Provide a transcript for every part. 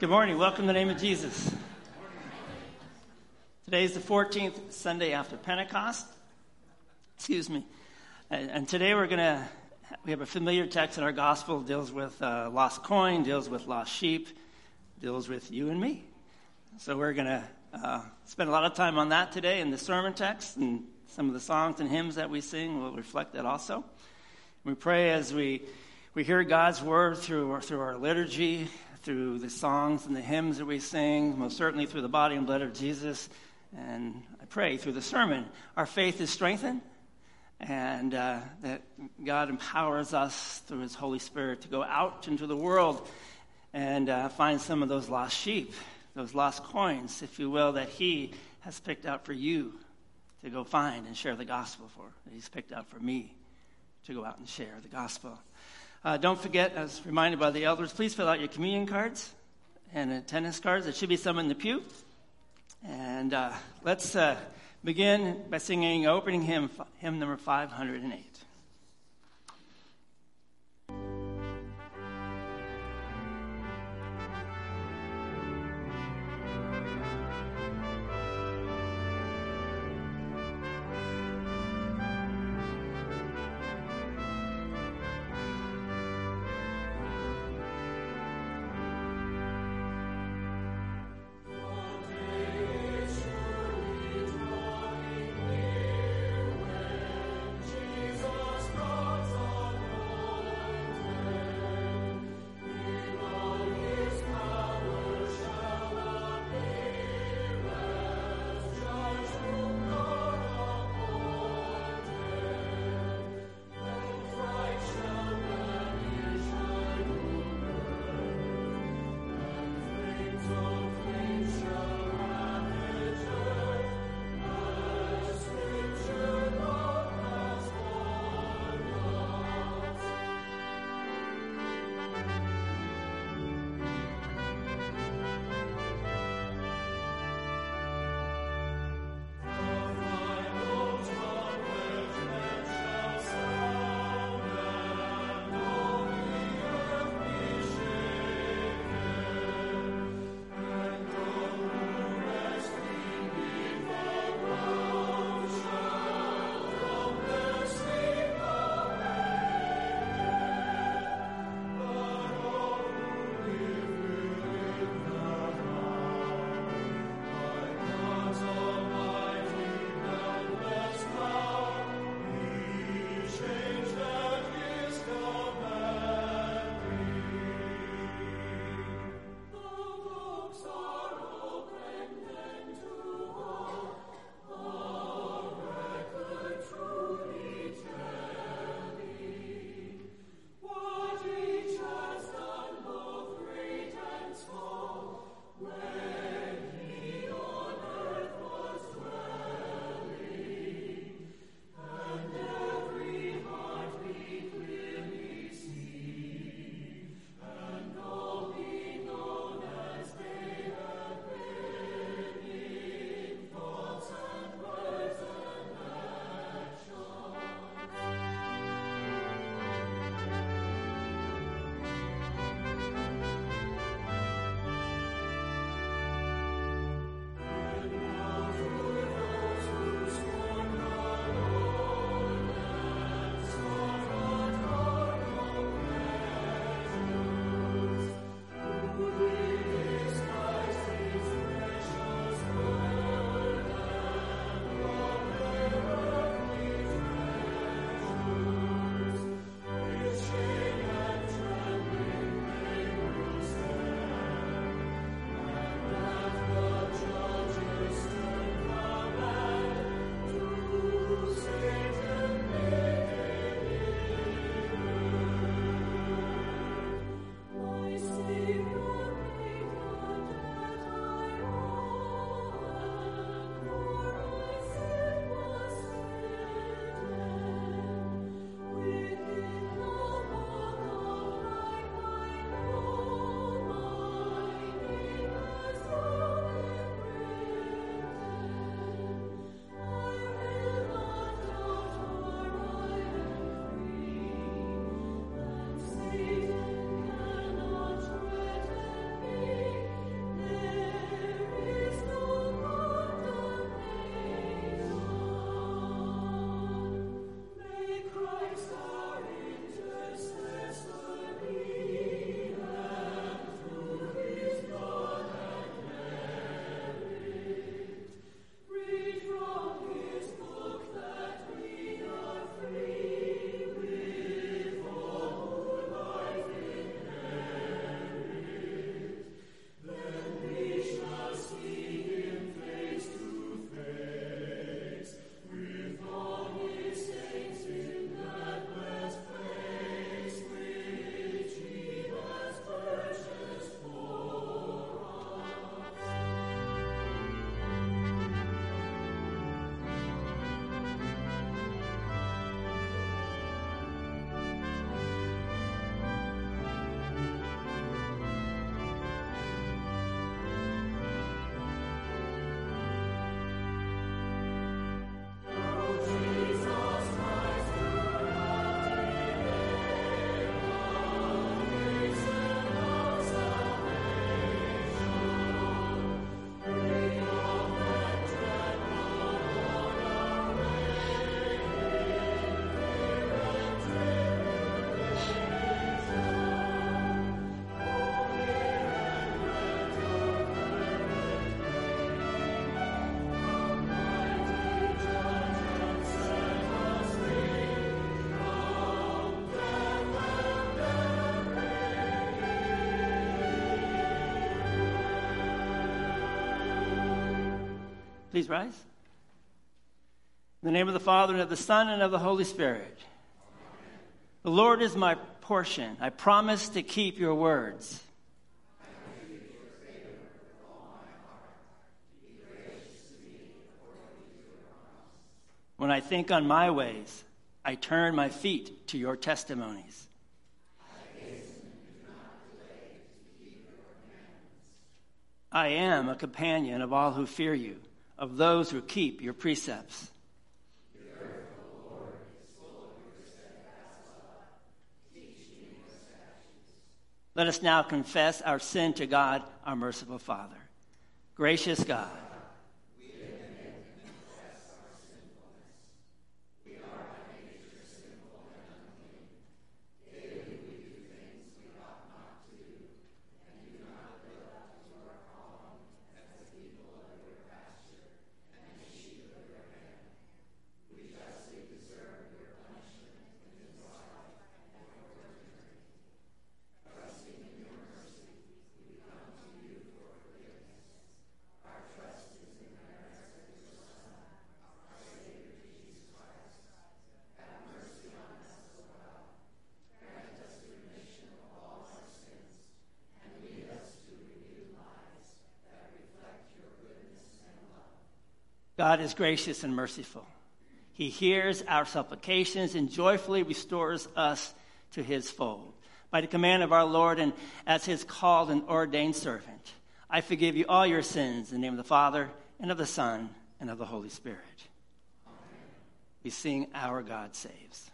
Good morning. Welcome to the name of Jesus. Today is the 14th Sunday after Pentecost. Excuse me. And, today we're going to, we have a familiar text in our gospel, deals with uh, lost coin, deals with lost sheep, deals with you and me. So we're going to uh, spend a lot of time on that today in the sermon text, and some of the songs and hymns that we sing will reflect that also. We pray as we, we hear God's word through, through our liturgy, through the songs and the hymns that we sing, most certainly through the body and blood of Jesus. And I pray through the sermon, our faith is strengthened and uh, that God empowers us through His Holy Spirit to go out into the world and uh, find some of those lost sheep, those lost coins, if you will, that He has picked out for you to go find and share the gospel for, that He's picked out for me to go out and share the gospel. Uh, don't forget, as reminded by the elders, please fill out your communion cards and attendance cards. There should be some in the pew. And uh, let's uh, begin by singing opening hymn, hymn number 508. Please rise. In the name of the Father, and of the Son, and of the Holy Spirit. The Lord is my portion. I promise to keep your words. When I think on my ways, I turn my feet to your testimonies. I am a companion of all who fear you, of those who keep your precepts. Let us now confess our sin to God, our merciful Father. Gracious God, God is gracious and merciful. He hears our supplications and joyfully restores us to his fold. By the command of our Lord and as his called and ordained servant, I forgive you all your sins in the name of the Father and of the Son and of the Holy Spirit. Amen. We sing Our God Saves.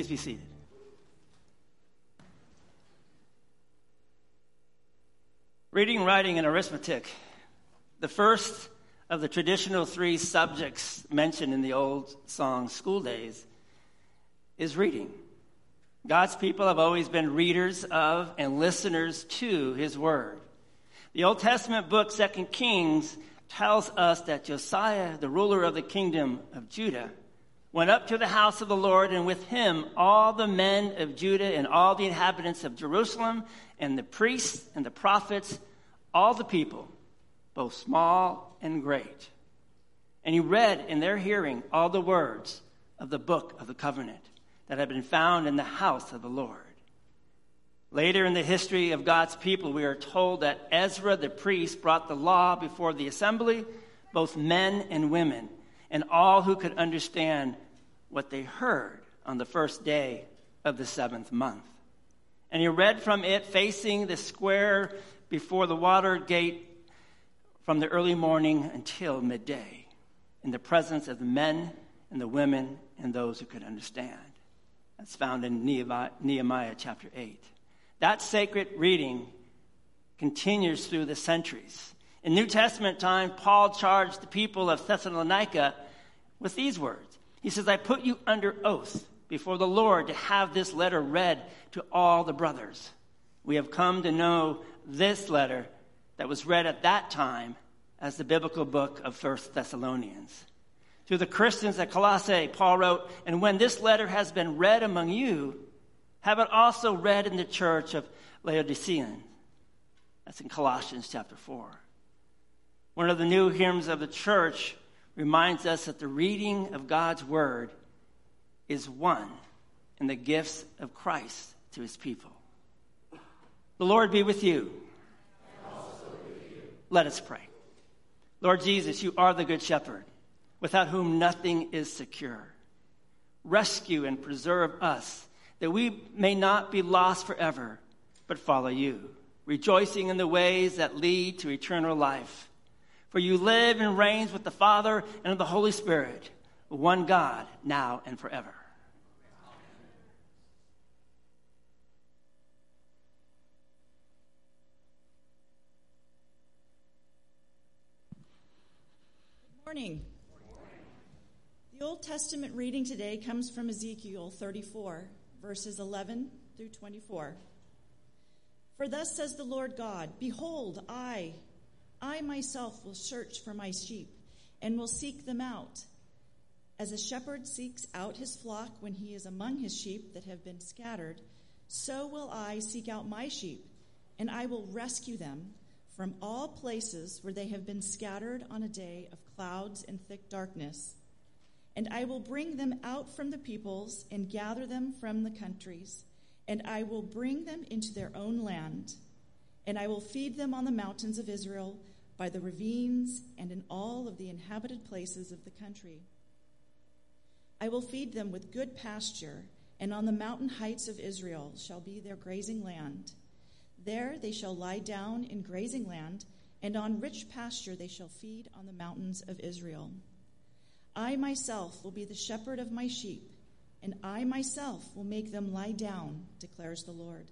Please be seated. Reading, writing, and arithmetic. The first of the traditional three subjects mentioned in the old song School Days is reading. God's people have always been readers of and listeners to his word. The Old Testament book, Second Kings, tells us that Josiah, the ruler of the kingdom of Judah, went up to the house of the Lord, and with him all the men of Judah and all the inhabitants of Jerusalem, and the priests and the prophets, all the people, both small and great. And he read in their hearing all the words of the book of the covenant that had been found in the house of the Lord. Later in the history of God's people, we are told that Ezra the priest brought the law before the assembly, both men and women and all who could understand what they heard on the first day of the seventh month. And he read from it facing the square before the water gate from the early morning until midday, in the presence of the men and the women and those who could understand. That's found in Nehemiah, Nehemiah chapter 8. That sacred reading continues through the centuries. In New Testament time, Paul charged the people of Thessalonica with these words. He says, I put you under oath before the Lord to have this letter read to all the brothers. We have come to know this letter that was read at that time as the biblical book of First Thessalonians. To the Christians at Colossae, Paul wrote, And when this letter has been read among you, have it also read in the church of Laodicean. That's in Colossians chapter 4. One of the new hymns of the church reminds us that the reading of God's word is one in the gifts of Christ to his people. The Lord be with you. Let us pray. Lord Jesus, you are the good shepherd, without whom nothing is secure. Rescue and preserve us, that we may not be lost forever, but follow you, rejoicing in the ways that lead to eternal life. For you live and reign with the Father and the Holy Spirit, one God, now and forever. Good morning. The Old Testament reading today comes from Ezekiel 34, verses 11 through 24. For thus says the Lord God Behold, I, I myself will search for my sheep and will seek them out. As a shepherd seeks out his flock when he is among his sheep that have been scattered, so will I seek out my sheep, and I will rescue them from all places where they have been scattered on a day of clouds and thick darkness. And I will bring them out from the peoples and gather them from the countries, and I will bring them into their own land. And I will feed them on the mountains of Israel by the ravines and in all of the inhabited places of the country. I will feed them with good pasture, and on the mountain heights of Israel shall be their grazing land. There they shall lie down in grazing land, and on rich pasture they shall feed on the mountains of Israel. I myself will be the shepherd of my sheep, and I myself will make them lie down, declares the Lord.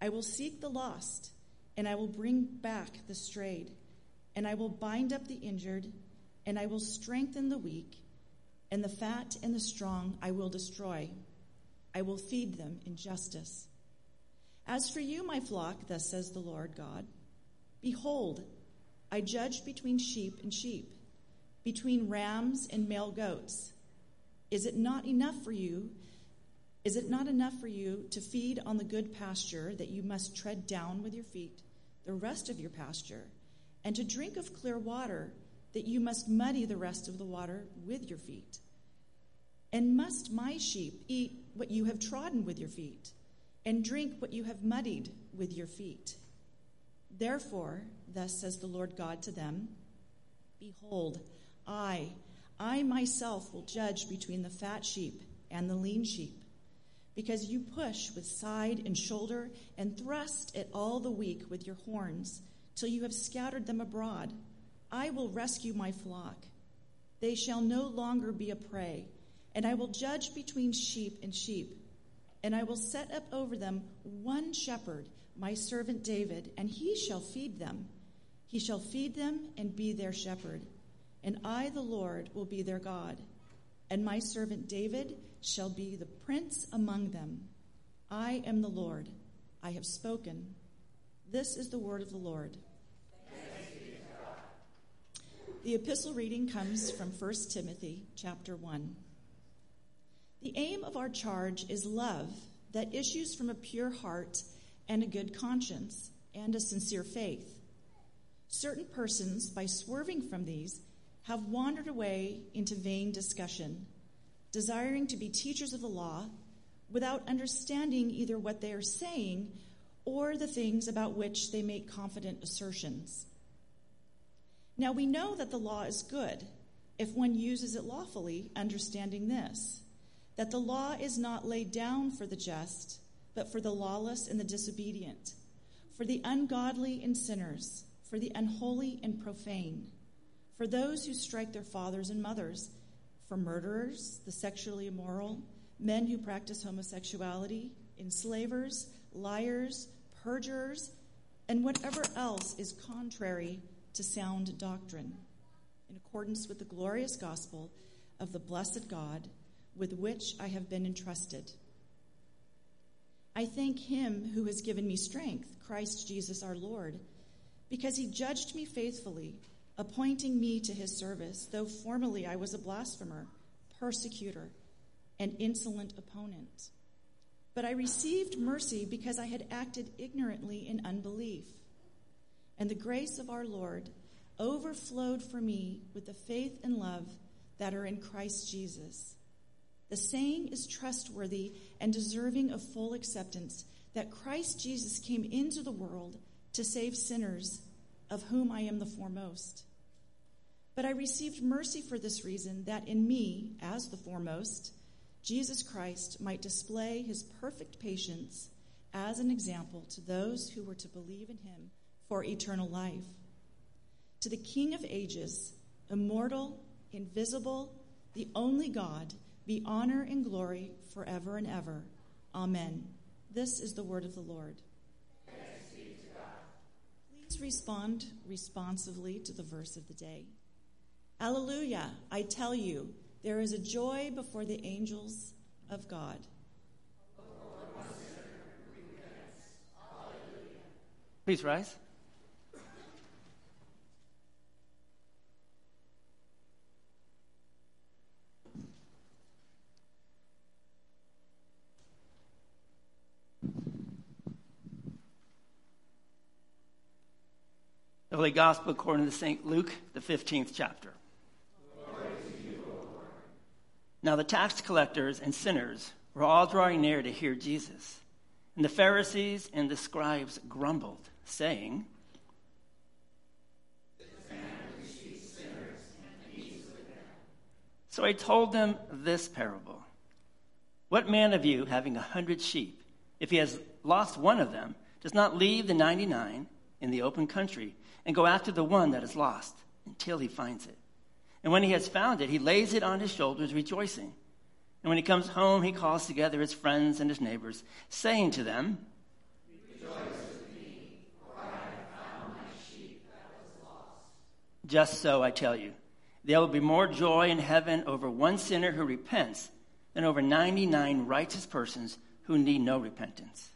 I will seek the lost, and I will bring back the strayed, and I will bind up the injured, and I will strengthen the weak, and the fat and the strong I will destroy. I will feed them in justice. As for you, my flock, thus says the Lord God, behold, I judge between sheep and sheep, between rams and male goats. Is it not enough for you? Is it not enough for you to feed on the good pasture that you must tread down with your feet the rest of your pasture, and to drink of clear water that you must muddy the rest of the water with your feet? And must my sheep eat what you have trodden with your feet, and drink what you have muddied with your feet? Therefore, thus says the Lord God to them Behold, I, I myself will judge between the fat sheep and the lean sheep. Because you push with side and shoulder and thrust at all the weak with your horns, till you have scattered them abroad. I will rescue my flock. They shall no longer be a prey, and I will judge between sheep and sheep. And I will set up over them one shepherd, my servant David, and he shall feed them. He shall feed them and be their shepherd. And I, the Lord, will be their God. And my servant David shall be the prince among them. I am the Lord. I have spoken. This is the word of the Lord. The epistle reading comes from 1 Timothy chapter 1. The aim of our charge is love that issues from a pure heart and a good conscience and a sincere faith. Certain persons, by swerving from these, have wandered away into vain discussion, desiring to be teachers of the law without understanding either what they are saying or the things about which they make confident assertions. Now we know that the law is good if one uses it lawfully, understanding this that the law is not laid down for the just, but for the lawless and the disobedient, for the ungodly and sinners, for the unholy and profane for those who strike their fathers and mothers, for murderers, the sexually immoral, men who practice homosexuality, enslavers, liars, perjurers, and whatever else is contrary to sound doctrine, in accordance with the glorious gospel of the blessed God with which I have been entrusted. I thank him who has given me strength, Christ Jesus our Lord, because he judged me faithfully appointing me to his service, though formerly I was a blasphemer, persecutor, and insolent opponent. But I received mercy because I had acted ignorantly in unbelief. And the grace of our Lord overflowed for me with the faith and love that are in Christ Jesus. The saying is trustworthy and deserving of full acceptance that Christ Jesus came into the world to save sinners, of whom I am the foremost. But I received mercy for this reason, that in me, as the foremost, Jesus Christ might display his perfect patience as an example to those who were to believe in him for eternal life. To the King of ages, immortal, invisible, the only God, be honor and glory forever and ever. Amen. This is the word of the Lord. Please respond responsively to the verse of the day. Alleluia, I tell you, there is a joy before the angels of God. Please rise. The Holy Gospel according to St. Luke, the 15th chapter. Now the tax collectors and sinners were all drawing near to hear Jesus. And the Pharisees and the scribes grumbled, saying. So I told them this parable What man of you, having a hundred sheep, if he has lost one of them, does not leave the 99 in the open country and go after the one that is lost until he finds it? And when he has found it, he lays it on his shoulders, rejoicing. And when he comes home, he calls together his friends and his neighbors, saying to them, Rejoice have found sheep that was lost. Just so I tell you, there will be more joy in heaven over one sinner who repents than over 99 righteous persons who need no repentance.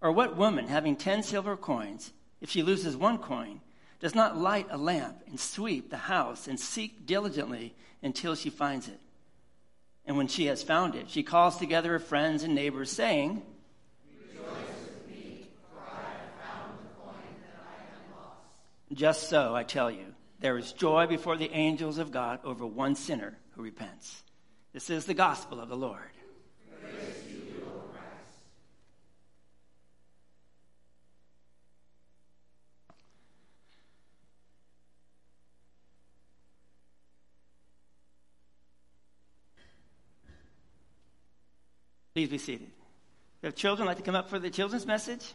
Or what woman, having 10 silver coins, if she loses one coin, does not light a lamp and sweep the house and seek diligently until she finds it? And when she has found it, she calls together her friends and neighbors, saying, Just so, I tell you, there is joy before the angels of God over one sinner who repents. This is the gospel of the Lord. Please be seated. If have children, like to come up for the children's message?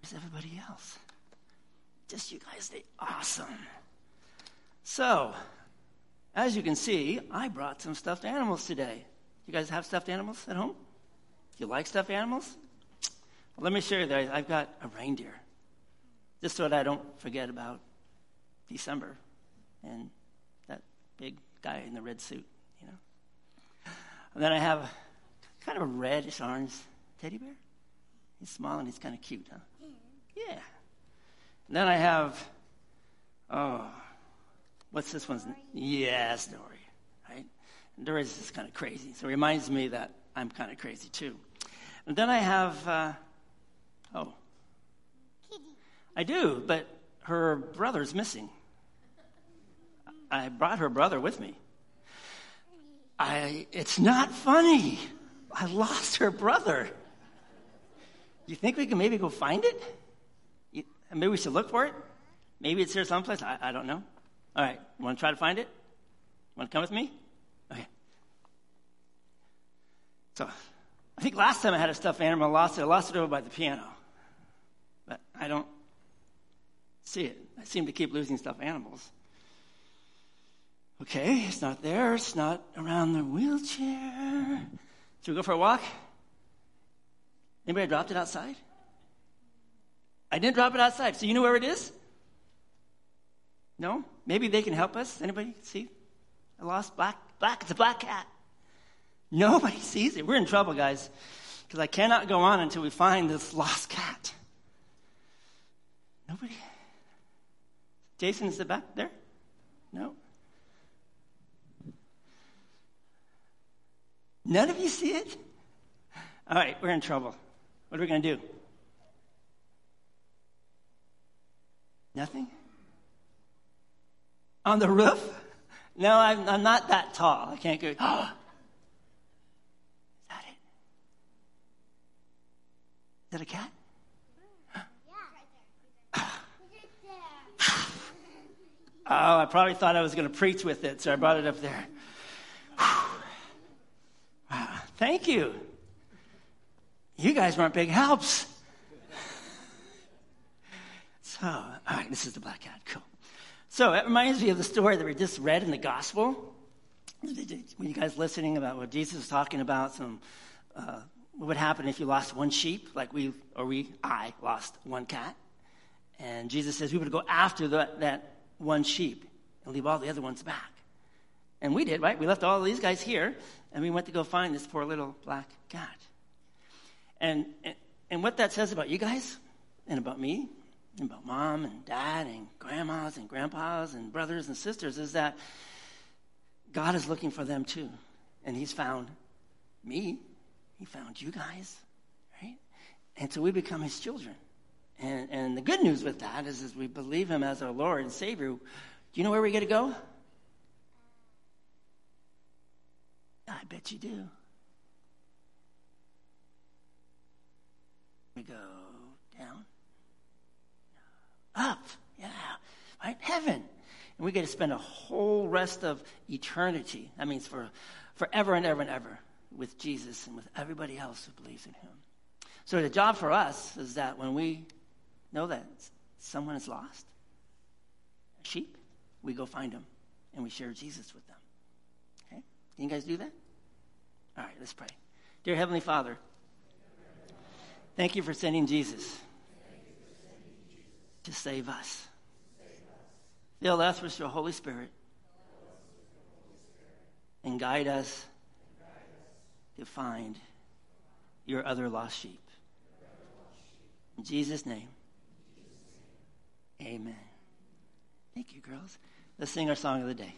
Where's everybody else? Just you guys, they awesome. So, as you can see, I brought some stuffed animals today. You guys have stuffed animals at home? You like stuffed animals? Let me show you that I've got a reindeer, just so that I don't forget about December and that big guy in the red suit, you know. And then I have kind of a reddish orange teddy bear. He's small and he's kind of cute, huh? Yeah. And then I have, oh, what's this one's? Yes, Dory, right? And Dory's just kind of crazy, so it reminds me that I'm kind of crazy too. And then I have. Uh, Oh. I do, but her brother's missing. I brought her brother with me. I, it's not funny. I lost her brother. You think we can maybe go find it? You, maybe we should look for it? Maybe it's here someplace. I, I don't know. All right, want to try to find it? Want to come with me? Okay. So, I think last time I had a stuffed animal, I lost it. I lost it over by the piano I don't see it. I seem to keep losing stuffed animals. Okay, it's not there. It's not around the wheelchair. Should we go for a walk? Anybody dropped it outside? I didn't drop it outside. So you know where it is? No? Maybe they can help us. Anybody see? I lost black. Black. It's a black cat. Nobody sees it. We're in trouble, guys, because I cannot go on until we find this lost cat. Nobody? Jason, is it back there? No? None of you see it? All right, we're in trouble. What are we going to do? Nothing? On the roof? No, I'm, I'm not that tall. I can't go. Is that it? Is that a cat? Oh, I probably thought I was going to preach with it, so I brought it up there. Wow, thank you. You guys weren't big helps. So, all right, this is the black cat. Cool. So, it reminds me of the story that we just read in the gospel. When you guys listening about what Jesus was talking about, some uh, what would happen if you lost one sheep, like we or we, I lost one cat, and Jesus says we would go after the, that one sheep and leave all the other ones back. And we did, right? We left all these guys here and we went to go find this poor little black cat. And, and what that says about you guys and about me and about mom and dad and grandmas and grandpas and brothers and sisters is that God is looking for them too. And He's found me, He found you guys, right? And so we become His children. And, and the good news with that is, as we believe him as our Lord and Savior, do you know where we get to go? I bet you do. We go down, up, yeah, right? Heaven. And we get to spend a whole rest of eternity. That means for forever and ever and ever with Jesus and with everybody else who believes in him. So the job for us is that when we know that someone is lost, a sheep, we go find them and we share Jesus with them. Okay? Can you guys do that? All right, let's pray. Dear Heavenly Father, thank you for sending Jesus to save us. Fill us with your Holy Spirit and guide us to find your other lost sheep. In Jesus' name, amen. Thank you, girls. Let's sing our song of the day.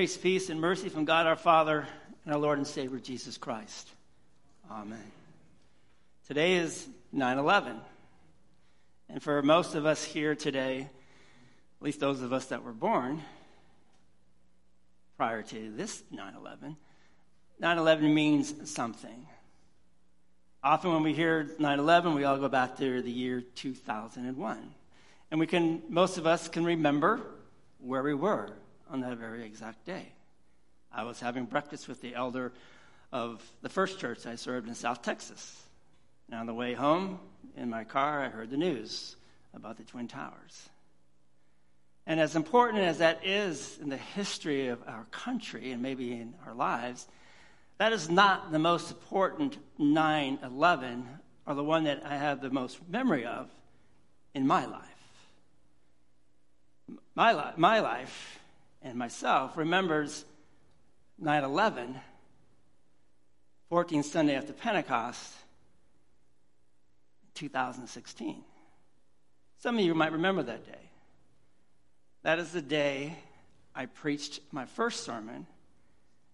Grace, peace, and mercy from God our Father and our Lord and Savior Jesus Christ. Amen. Today is 9 11. And for most of us here today, at least those of us that were born prior to this 9 11, 9 11 means something. Often when we hear 9 11, we all go back to the year 2001. And we can, most of us can remember where we were on that very exact day. I was having breakfast with the elder of the first church I served in South Texas. And on the way home in my car, I heard the news about the Twin Towers. And as important as that is in the history of our country and maybe in our lives, that is not the most important 9 11 or the one that I have the most memory of in my life. My, li- my life and myself remembers 9 11, 14th Sunday after Pentecost, 2016. Some of you might remember that day. That is the day I preached my first sermon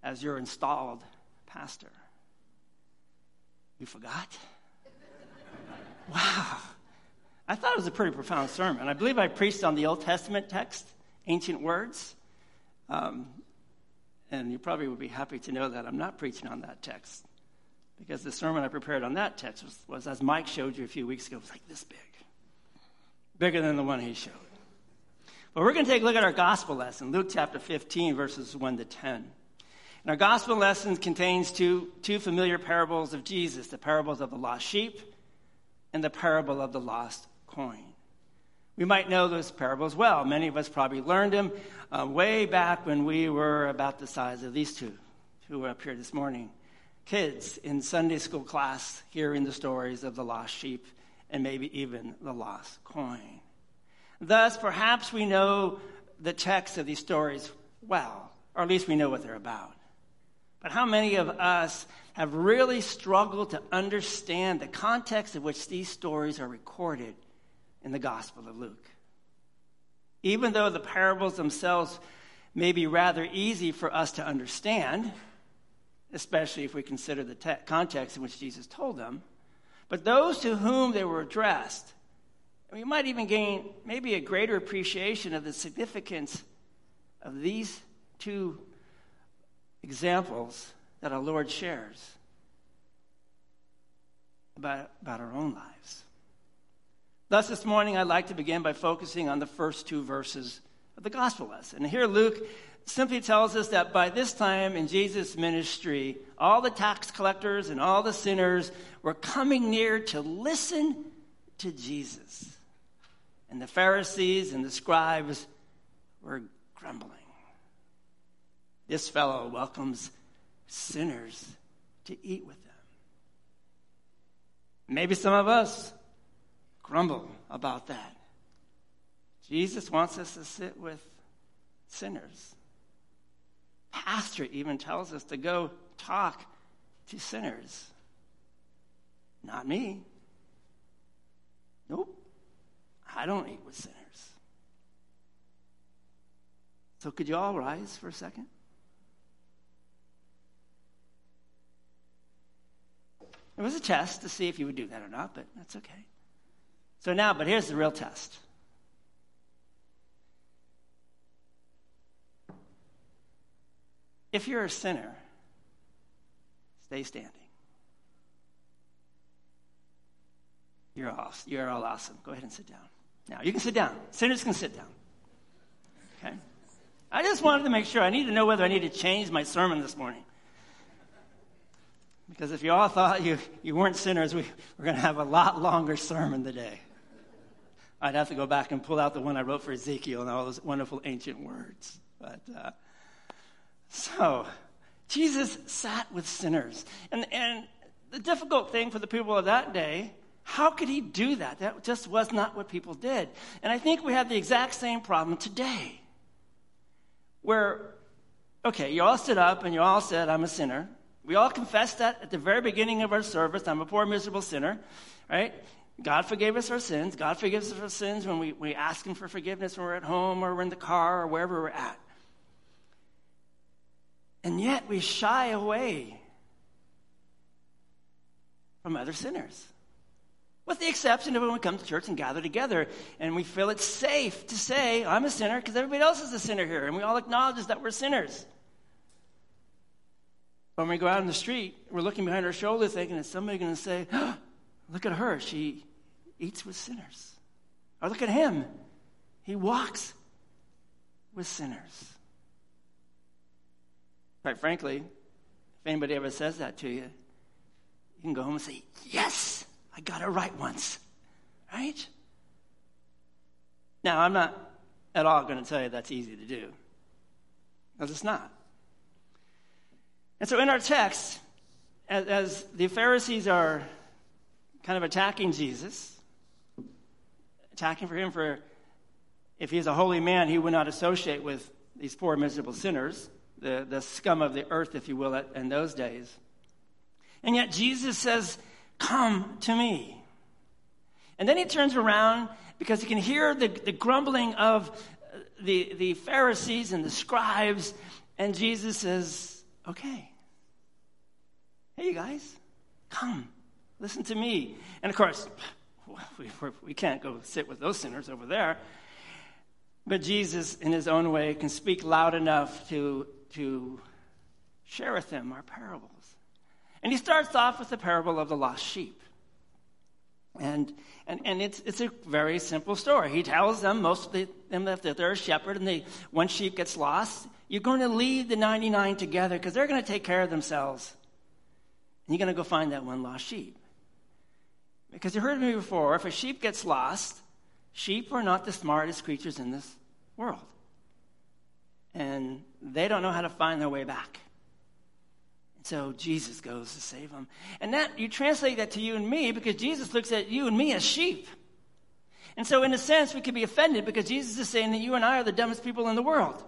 as your installed pastor. You forgot? wow. I thought it was a pretty profound sermon. I believe I preached on the Old Testament text, ancient words. Um, and you probably would be happy to know that I'm not preaching on that text. Because the sermon I prepared on that text was, was as Mike showed you a few weeks ago, it was like this big. Bigger than the one he showed. But we're going to take a look at our gospel lesson, Luke chapter 15, verses 1 to 10. And our gospel lesson contains two, two familiar parables of Jesus the parables of the lost sheep and the parable of the lost coin. We might know those parables well. Many of us probably learned them uh, way back when we were about the size of these two who were up here this morning. Kids in Sunday school class hearing the stories of the lost sheep and maybe even the lost coin. Thus, perhaps we know the text of these stories well, or at least we know what they're about. But how many of us have really struggled to understand the context in which these stories are recorded in the Gospel of Luke? Even though the parables themselves may be rather easy for us to understand, especially if we consider the te- context in which Jesus told them, but those to whom they were addressed we might even gain maybe a greater appreciation of the significance of these two examples that our Lord shares about, about our own lives. Thus, this morning, I'd like to begin by focusing on the first two verses of the gospel lesson. And here, Luke simply tells us that by this time in Jesus' ministry, all the tax collectors and all the sinners were coming near to listen to Jesus. And the Pharisees and the scribes were grumbling. This fellow welcomes sinners to eat with them. Maybe some of us grumble about that. Jesus wants us to sit with sinners. Pastor even tells us to go talk to sinners. Not me. Nope. I don't eat with sinners. So, could you all rise for a second? It was a test to see if you would do that or not, but that's okay. So, now, but here's the real test. If you're a sinner, stay standing. You're all, you're all awesome. Go ahead and sit down. Now, you can sit down. Sinners can sit down. Okay? I just wanted to make sure. I need to know whether I need to change my sermon this morning. Because if you all thought you, you weren't sinners, we, we're going to have a lot longer sermon today. I'd have to go back and pull out the one I wrote for Ezekiel and all those wonderful ancient words. But uh, so, Jesus sat with sinners. And, and the difficult thing for the people of that day how could he do that? That just was not what people did. And I think we have the exact same problem today. Where, okay, you all stood up and you all said, I'm a sinner. We all confessed that at the very beginning of our service. I'm a poor, miserable sinner, right? God forgave us our sins. God forgives us our sins when we, we ask Him for forgiveness when we're at home or we're in the car or wherever we're at. And yet we shy away from other sinners. With the exception of when we come to church and gather together and we feel it's safe to say, I'm a sinner because everybody else is a sinner here. And we all acknowledge that we're sinners. When we go out in the street, we're looking behind our shoulder thinking, is somebody going to say, oh, look at her, she eats with sinners? Or look at him, He walks with sinners. Quite frankly, if anybody ever says that to you, you can go home and say, Yes, I got it right once. Right? Now, I'm not at all going to tell you that's easy to do, because it's not. And so, in our text, as, as the Pharisees are kind of attacking Jesus, attacking for him for if he's a holy man, he would not associate with these poor, miserable sinners, the, the scum of the earth, if you will, in those days. And yet Jesus says, Come to me. And then he turns around because he can hear the, the grumbling of the, the Pharisees and the scribes. And Jesus says, Okay. Hey, you guys, come, listen to me. And of course, we, we can't go sit with those sinners over there. But Jesus, in his own way, can speak loud enough to, to share with them our parables. And he starts off with the parable of the lost sheep. And, and, and it's, it's a very simple story. He tells them, most of them, that they're a shepherd and they, one sheep gets lost. You're going to leave the 99 together because they're going to take care of themselves. And you're going to go find that one lost sheep. Because you heard me before, if a sheep gets lost, sheep are not the smartest creatures in this world. And they don't know how to find their way back. And So Jesus goes to save them. And that you translate that to you and me because Jesus looks at you and me as sheep. And so in a sense we could be offended because Jesus is saying that you and I are the dumbest people in the world.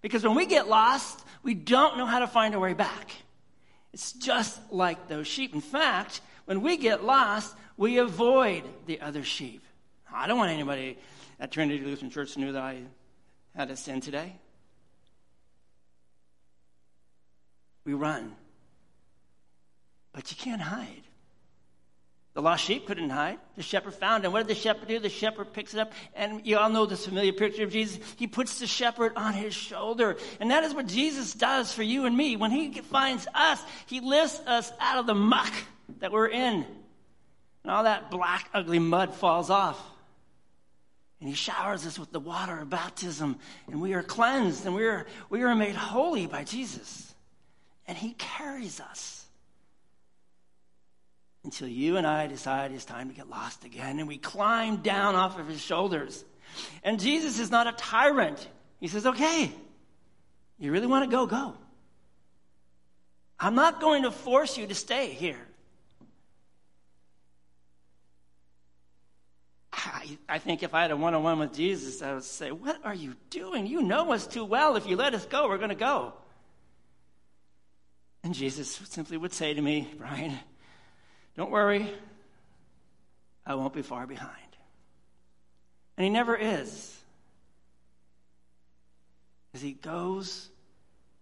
Because when we get lost, we don't know how to find our way back. It's just like those sheep. In fact, when we get lost, we avoid the other sheep. I don't want anybody at Trinity Lutheran Church to know that I had a sin today. we run. But you can't hide. The lost sheep couldn't hide. The shepherd found him. What did the shepherd do? The shepherd picks it up, and you all know this familiar picture of Jesus. He puts the shepherd on his shoulder. And that is what Jesus does for you and me. When he finds us, he lifts us out of the muck that we're in. And all that black, ugly mud falls off. And he showers us with the water of baptism, and we are cleansed, and we are, we are made holy by Jesus and He carries us until you and I decide it's time to get lost again, and we climb down off of His shoulders. And Jesus is not a tyrant. He says, Okay, you really want to go? Go. I'm not going to force you to stay here. I, I think if I had a one on one with Jesus, I would say, What are you doing? You know us too well. If you let us go, we're going to go. And Jesus simply would say to me, Brian, don't worry, I won't be far behind. And he never is. As he goes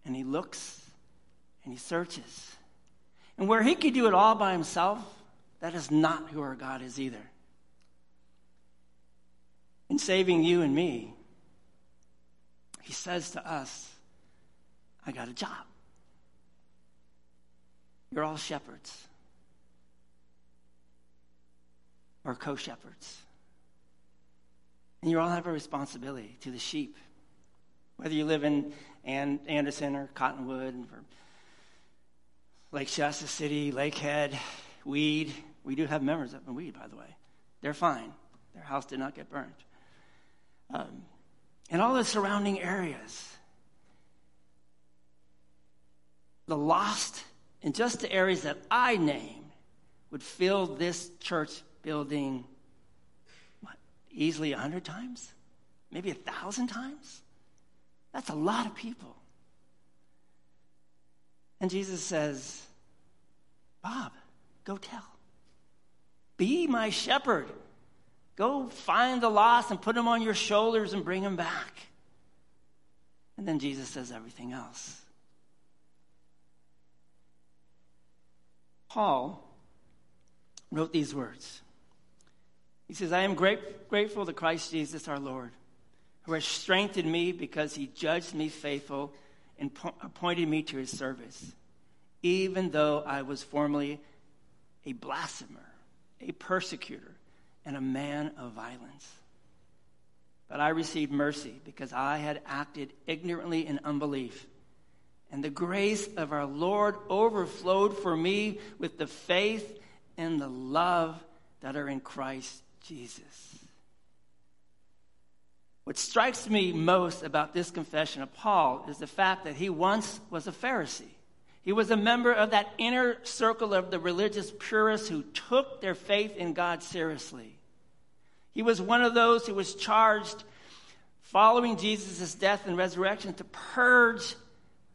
and he looks and he searches. And where he could do it all by himself, that is not who our God is either. In saving you and me, he says to us, I got a job. You're all shepherds or co shepherds. And you all have a responsibility to the sheep. Whether you live in Anderson or Cottonwood or Lake Shasta City, Lakehead, Weed. We do have members up in Weed, by the way. They're fine. Their house did not get burned. Um, and all the surrounding areas. The lost in just the areas that I named would fill this church building what, easily a hundred times, maybe a thousand times. That's a lot of people. And Jesus says, Bob, go tell. Be my shepherd. Go find the lost and put them on your shoulders and bring them back. And then Jesus says everything else. Paul wrote these words. He says, I am great, grateful to Christ Jesus our Lord, who has strengthened me because he judged me faithful and po- appointed me to his service, even though I was formerly a blasphemer, a persecutor, and a man of violence. but I received mercy because I had acted ignorantly in unbelief. And the grace of our Lord overflowed for me with the faith and the love that are in Christ Jesus. What strikes me most about this confession of Paul is the fact that he once was a Pharisee. He was a member of that inner circle of the religious purists who took their faith in God seriously. He was one of those who was charged following Jesus' death and resurrection to purge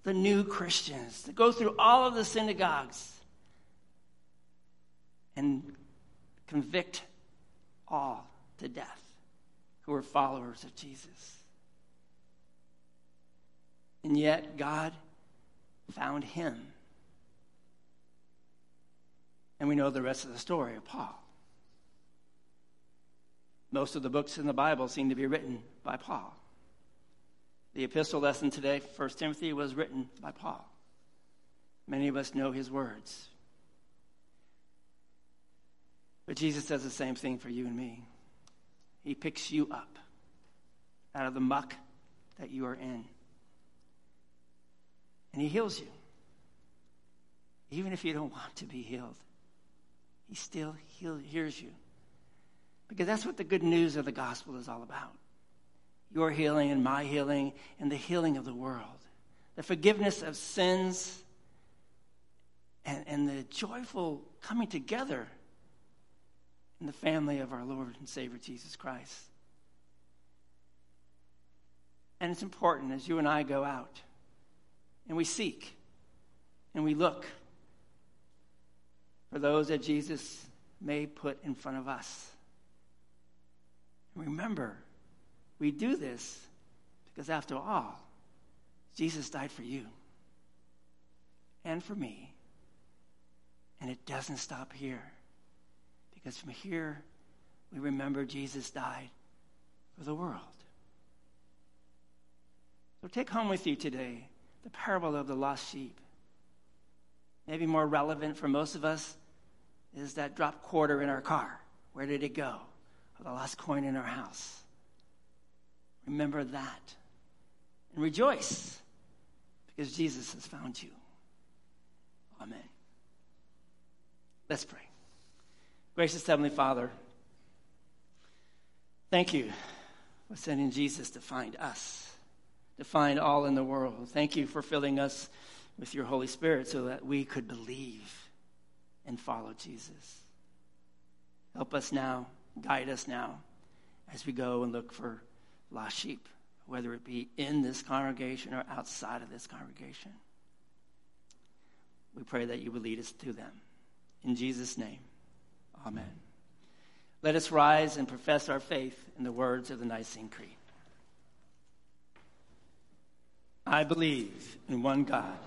the new Christians, to go through all of the synagogues and convict all to death who were followers of Jesus. And yet, God found him. And we know the rest of the story of Paul. Most of the books in the Bible seem to be written by Paul. The epistle lesson today, 1 Timothy, was written by Paul. Many of us know his words. But Jesus does the same thing for you and me. He picks you up out of the muck that you are in. And he heals you. Even if you don't want to be healed, he still heal, hears you. Because that's what the good news of the gospel is all about your healing and my healing and the healing of the world, the forgiveness of sins, and, and the joyful coming together in the family of our Lord and Savior Jesus Christ. And it's important as you and I go out and we seek and we look for those that Jesus may put in front of us. Remember, we do this because, after all, Jesus died for you and for me. And it doesn't stop here. Because from here, we remember Jesus died for the world. So take home with you today the parable of the lost sheep. Maybe more relevant for most of us is that dropped quarter in our car. Where did it go? or the lost coin in our house. Remember that and rejoice because Jesus has found you. Amen. Let's pray. Gracious Heavenly Father, thank you for sending Jesus to find us, to find all in the world. Thank you for filling us with your Holy Spirit so that we could believe and follow Jesus. Help us now guide us now as we go and look for lost sheep, whether it be in this congregation or outside of this congregation. We pray that you will lead us to them. In Jesus' name, amen. Let us rise and profess our faith in the words of the Nicene Creed. I believe in one God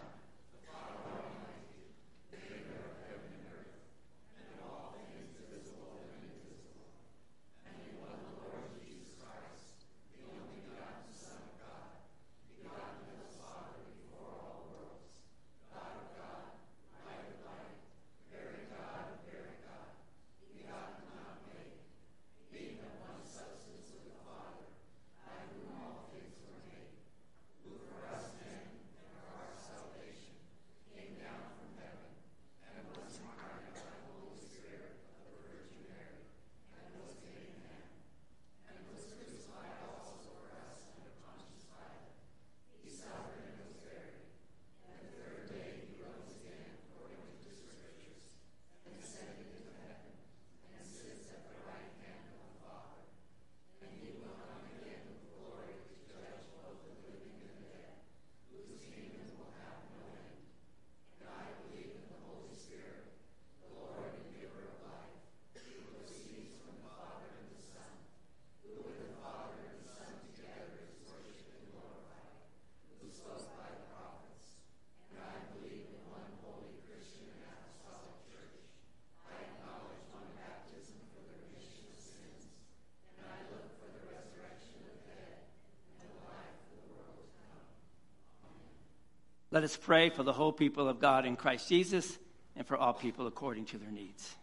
Let us pray for the whole people of God in Christ Jesus and for all people according to their needs.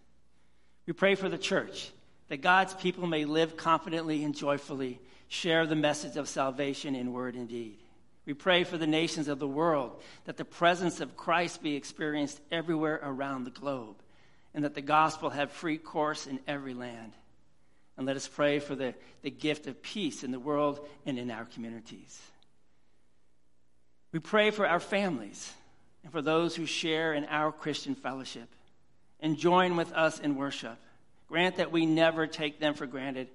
We pray for the church, that God's people may live confidently and joyfully, share the message of salvation in word and deed. We pray for the nations of the world that the presence of Christ be experienced everywhere around the globe and that the gospel have free course in every land. And let us pray for the, the gift of peace in the world and in our communities. We pray for our families and for those who share in our Christian fellowship and join with us in worship. Grant that we never take them for granted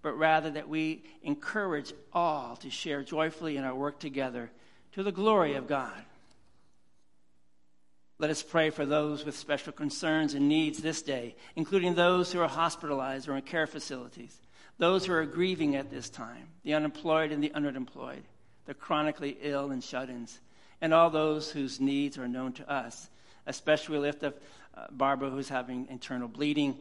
but rather that we encourage all to share joyfully in our work together to the glory of God. Let us pray for those with special concerns and needs this day, including those who are hospitalized or in care facilities, those who are grieving at this time, the unemployed and the underemployed, the chronically ill and shut ins, and all those whose needs are known to us. Especially we lift up uh, Barbara, who's having internal bleeding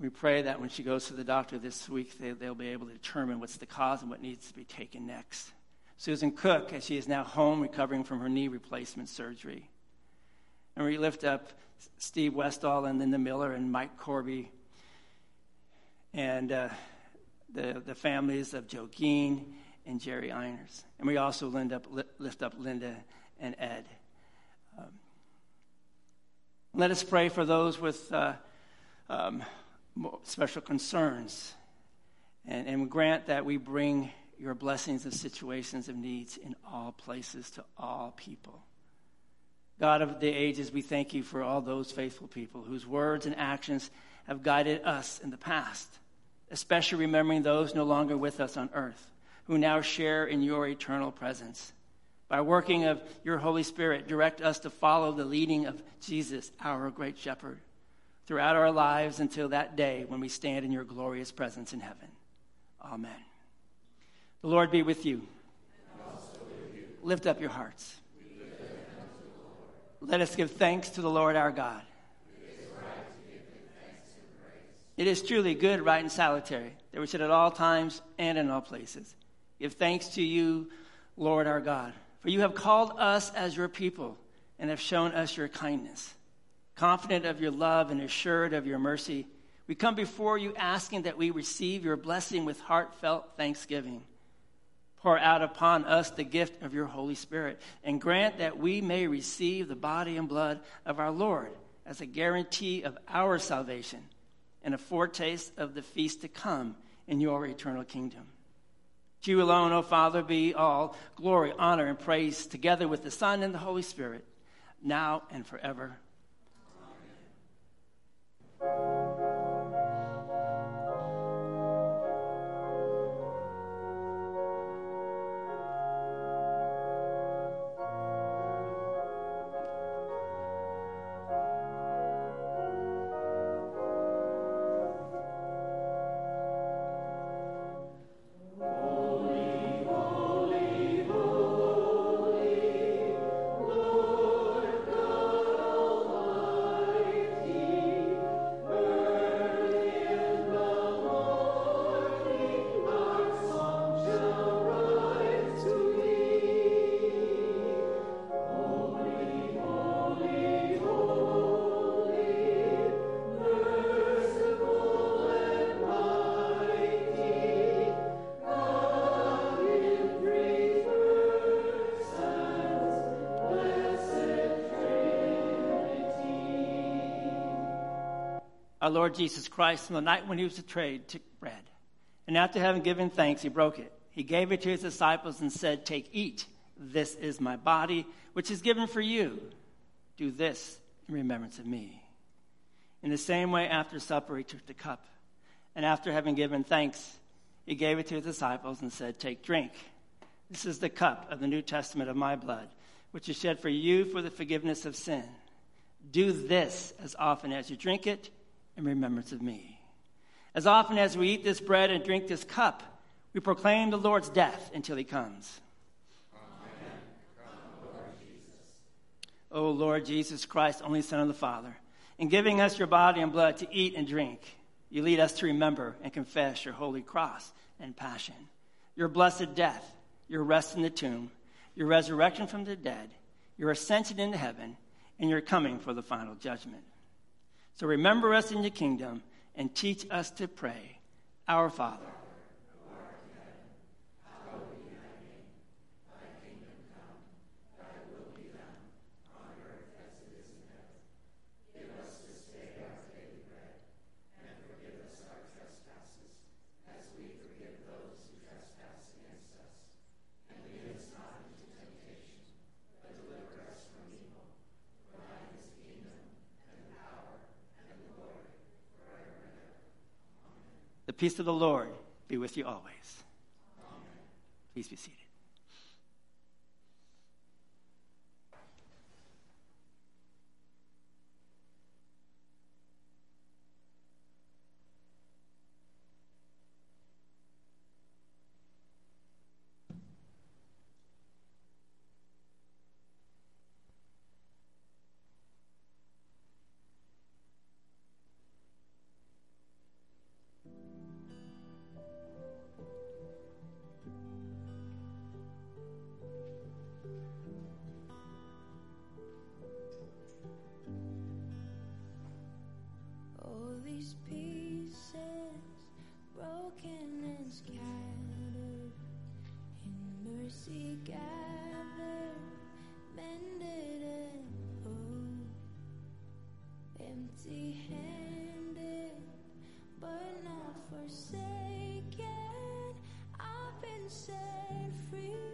we pray that when she goes to the doctor this week, they, will be able to determine what's the cause and what needs to be taken next. Susan Cook, as she is now home recovering from her knee replacement surgery. And we lift up Steve Westall and Linda Miller and Mike Corby and uh, the, the families of Joe Geen and Jerry Einers. And we also up, lift up Linda and Ed. Um, let us pray for those with. Uh, um, special concerns. And, and grant that we bring your blessings of situations of needs in all places to all people. God of the ages, we thank you for all those faithful people whose words and actions have guided us in the past, especially remembering those no longer with us on earth, who now share in your eternal presence. By working of your Holy Spirit, direct us to follow the leading of Jesus, our great shepherd throughout our lives until that day when we stand in your glorious presence in heaven. Amen. The Lord be with you. You. Lift up your hearts. Let us give thanks to the Lord our God. It is truly good, right, and salutary that we should at all times and in all places give thanks to you, Lord our God. For you have called us as your people and have shown us your kindness. Confident of your love and assured of your mercy, we come before you asking that we receive your blessing with heartfelt thanksgiving. Pour out upon us the gift of your Holy Spirit and grant that we may receive the body and blood of our Lord as a guarantee of our salvation and a foretaste of the feast to come in your eternal kingdom. To you alone, O Father, be all glory, honor, and praise together with the Son and the Holy Spirit, now and forever. Our Lord Jesus Christ, on the night when he was betrayed, took bread. And after having given thanks, he broke it. He gave it to his disciples and said, Take, eat. This is my body, which is given for you. Do this in remembrance of me. In the same way, after supper, he took the cup. And after having given thanks, he gave it to his disciples and said, Take, drink. This is the cup of the New Testament of my blood, which is shed for you for the forgiveness of sin. Do this as often as you drink it in remembrance of me. As often as we eat this bread and drink this cup, we proclaim the Lord's death until he comes. O Lord Jesus Christ, only Son of the Father, in giving us your body and blood to eat and drink, you lead us to remember and confess your holy cross and passion, your blessed death, your rest in the tomb, your resurrection from the dead, your ascension into heaven, and your coming for the final judgment. So remember us in your kingdom and teach us to pray, Our Father. Peace of the Lord be with you always. Please be seated. set free.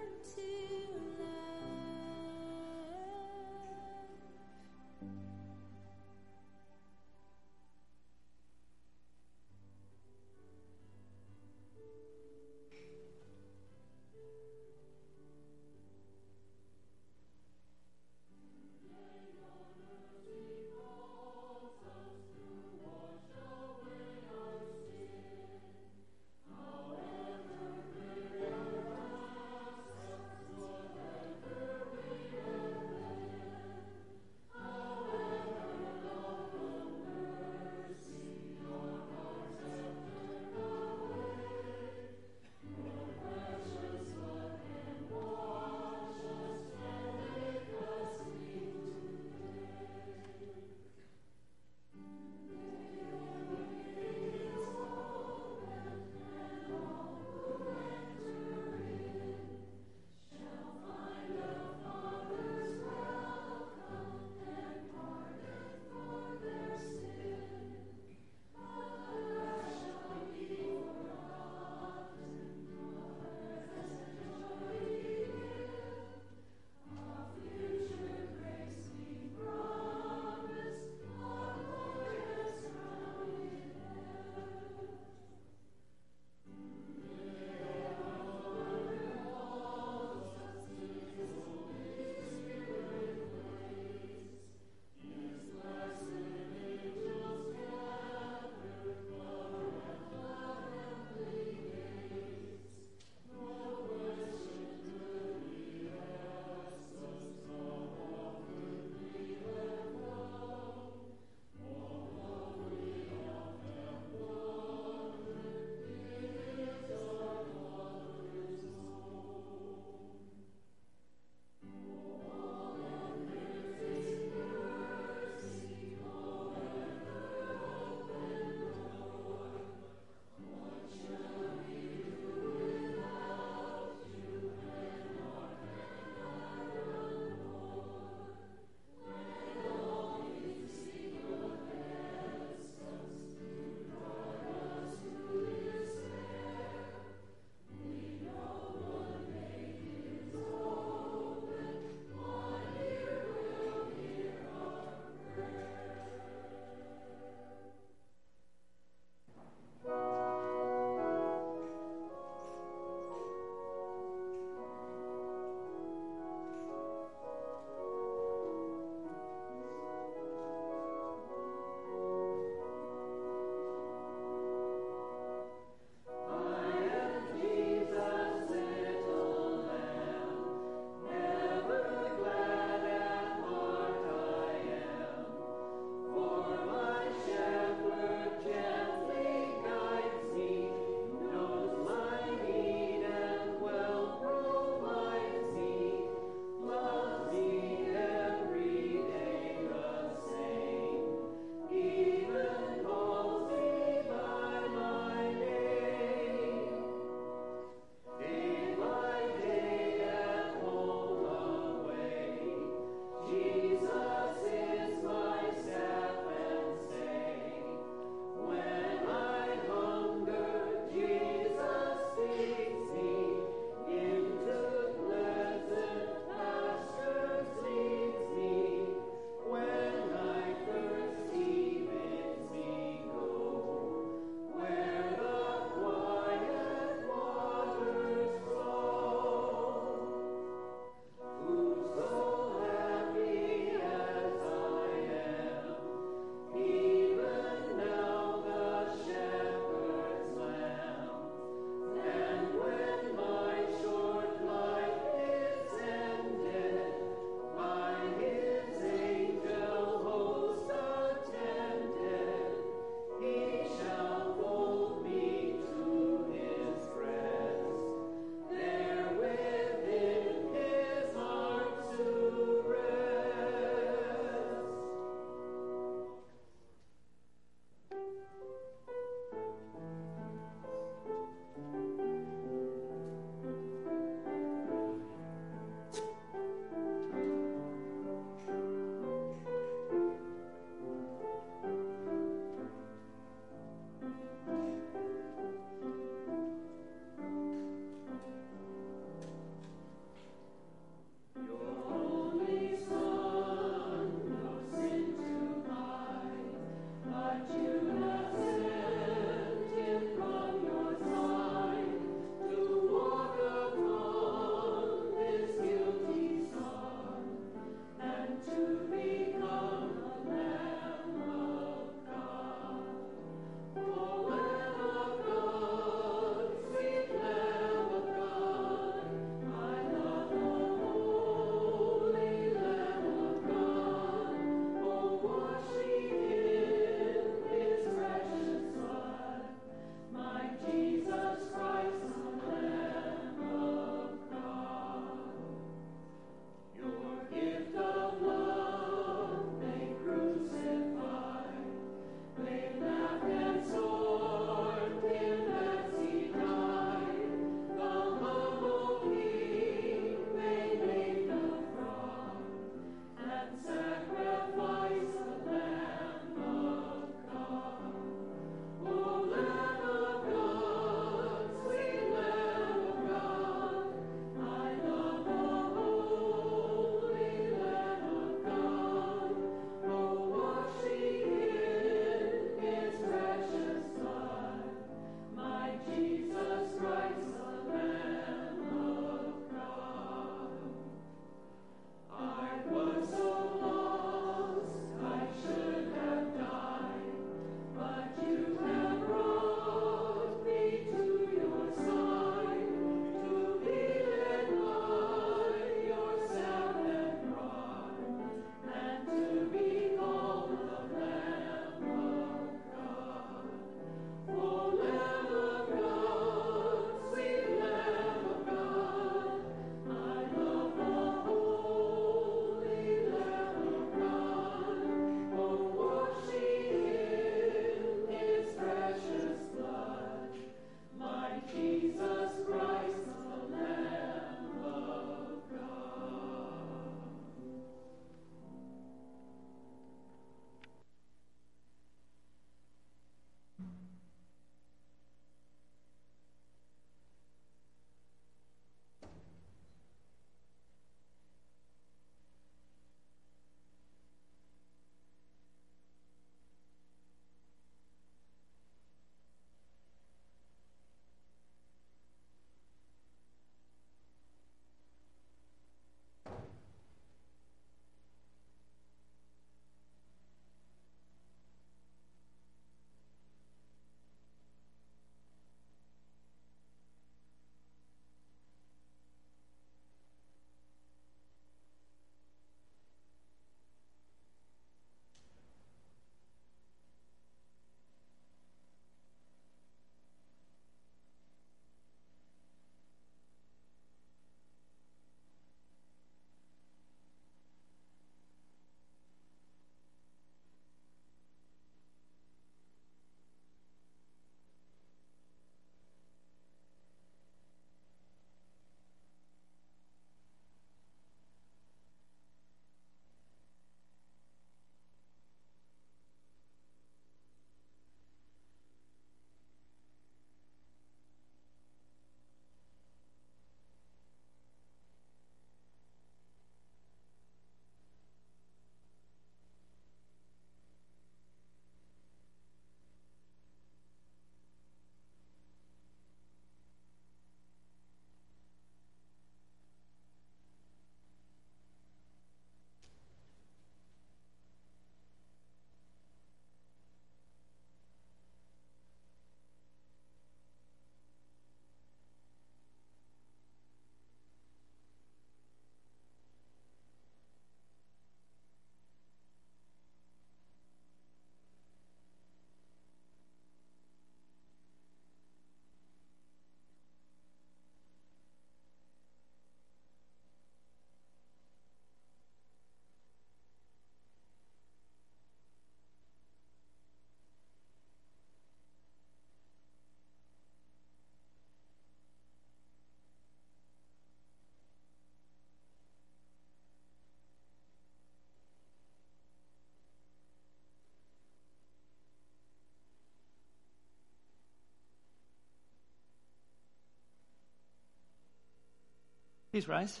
Please rise.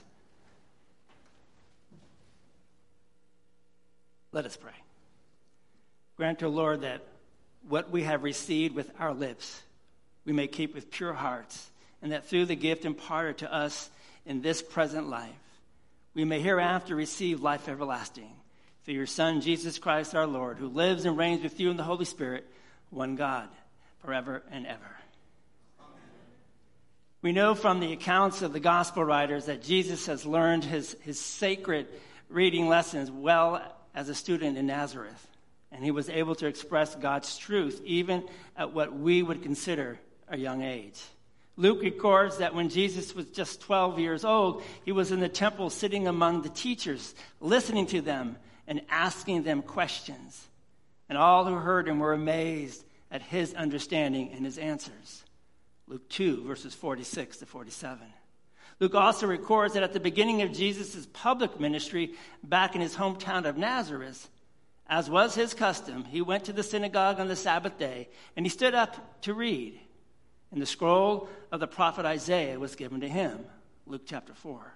Let us pray. Grant, O Lord, that what we have received with our lips we may keep with pure hearts, and that through the gift imparted to us in this present life, we may hereafter receive life everlasting. Through your Son, Jesus Christ our Lord, who lives and reigns with you in the Holy Spirit, one God, forever and ever. We know from the accounts of the gospel writers that Jesus has learned his, his sacred reading lessons well as a student in Nazareth. And he was able to express God's truth even at what we would consider a young age. Luke records that when Jesus was just 12 years old, he was in the temple sitting among the teachers, listening to them and asking them questions. And all who heard him were amazed at his understanding and his answers. Luke 2, verses 46 to 47. Luke also records that at the beginning of Jesus' public ministry back in his hometown of Nazareth, as was his custom, he went to the synagogue on the Sabbath day and he stood up to read. And the scroll of the prophet Isaiah was given to him. Luke chapter 4.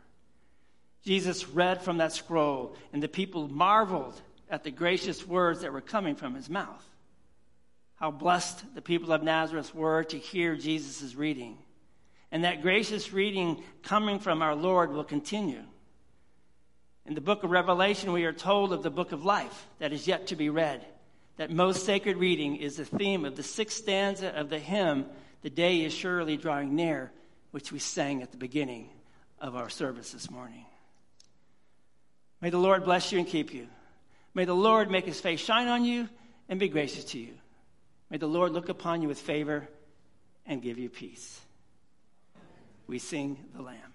Jesus read from that scroll, and the people marveled at the gracious words that were coming from his mouth. How blessed the people of Nazareth were to hear Jesus' reading. And that gracious reading coming from our Lord will continue. In the book of Revelation, we are told of the book of life that is yet to be read. That most sacred reading is the theme of the sixth stanza of the hymn, The Day is Surely Drawing Near, which we sang at the beginning of our service this morning. May the Lord bless you and keep you. May the Lord make his face shine on you and be gracious to you. May the Lord look upon you with favor and give you peace. We sing the Lamb.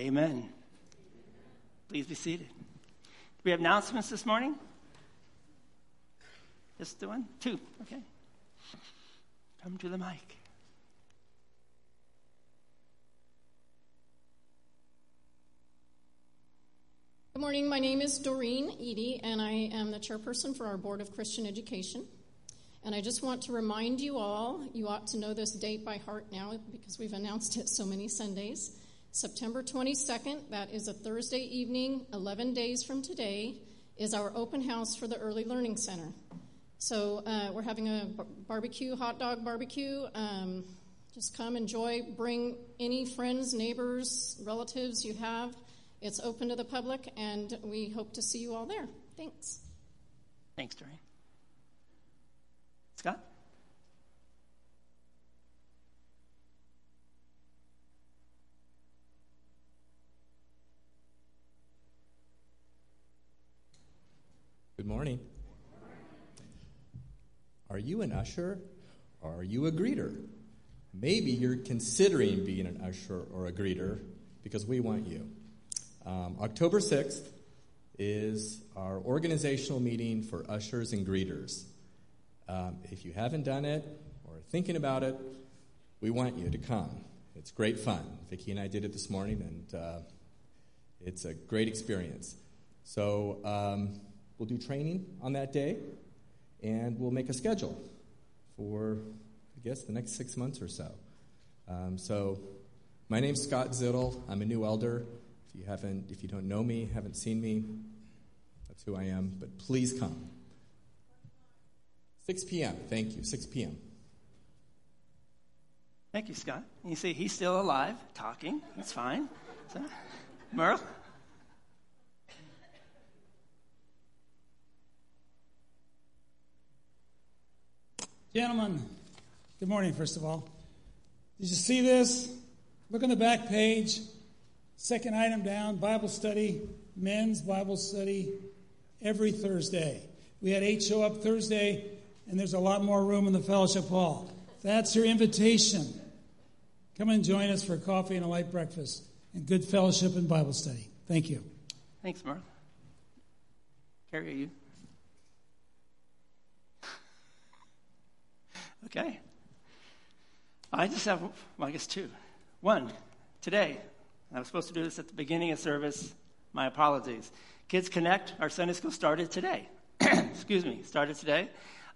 Amen. Please be seated. Do we have announcements this morning? Just the one? Two. Okay. Come to the mic. Good morning. My name is Doreen Eady, and I am the chairperson for our Board of Christian Education. And I just want to remind you all, you ought to know this date by heart now because we've announced it so many Sundays. September 22nd, that is a Thursday evening, 11 days from today, is our open house for the Early Learning Center. So uh, we're having a barbecue, hot dog barbecue. Um, just come enjoy, bring any friends, neighbors, relatives you have. It's open to the public, and we hope to see you all there. Thanks. Thanks, Doreen. Scott? Good morning. Are you an usher are you a greeter? Maybe you're considering being an usher or a greeter because we want you. Um, October 6th is our organizational meeting for ushers and greeters. Um, if you haven't done it or thinking about it, we want you to come. It's great fun. Vicki and I did it this morning, and uh, it's a great experience. So, um, We'll do training on that day, and we'll make a schedule for, I guess, the next six months or so. Um, so, my name's Scott Zittel. I'm a new elder. If you haven't, if you don't know me, haven't seen me, that's who I am. But please come. 6 p.m. Thank you. 6 p.m. Thank you, Scott. You see, he's still alive, talking. That's fine. So, Merle? Gentlemen, good morning, first of all. Did you see this? Look on the back page. Second item down Bible study, men's Bible study every Thursday. We had eight show up Thursday, and there's a lot more room in the fellowship hall. That's your invitation. Come and join us for coffee and a light breakfast and good fellowship and Bible study. Thank you. Thanks, Mark. Carrie, you? Okay. I just have, well, I guess two. One, today, I was supposed to do this at the beginning of service. My apologies. Kids Connect, our Sunday school started today. Excuse me, started today.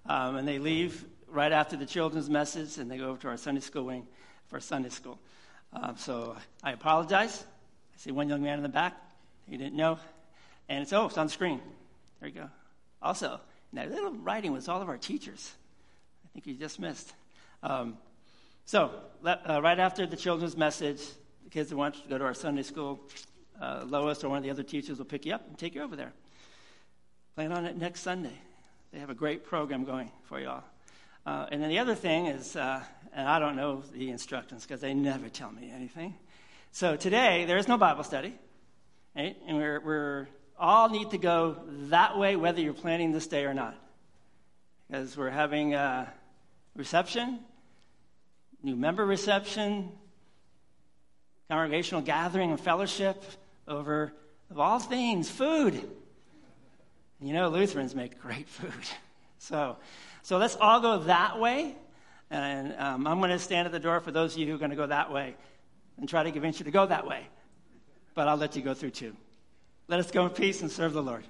Um, and they leave right after the children's message and they go over to our Sunday school wing for Sunday school. Um, so I apologize. I see one young man in the back. He didn't know. And it's, oh, it's on the screen. There you go. Also, that little writing was all of our teachers think you just missed. Um, so, uh, right after the children's message, the kids that want to go to our Sunday school, uh, Lois or one of the other teachers will pick you up and take you over there. Plan on it next Sunday. They have a great program going for you all. Uh, and then the other thing is, uh, and I don't know the instructions because they never tell me anything. So today, there is no Bible study, right? And we're, we're all need to go that way whether you're planning this day or not. Because we're having uh, reception, new member reception, congregational gathering and fellowship over, of all things, food. You know, Lutherans make great food. So, so let's all go that way. And um, I'm going to stand at the door for those of you who are going to go that way and try to convince you to go that way. But I'll let you go through too. Let us go in peace and serve the Lord.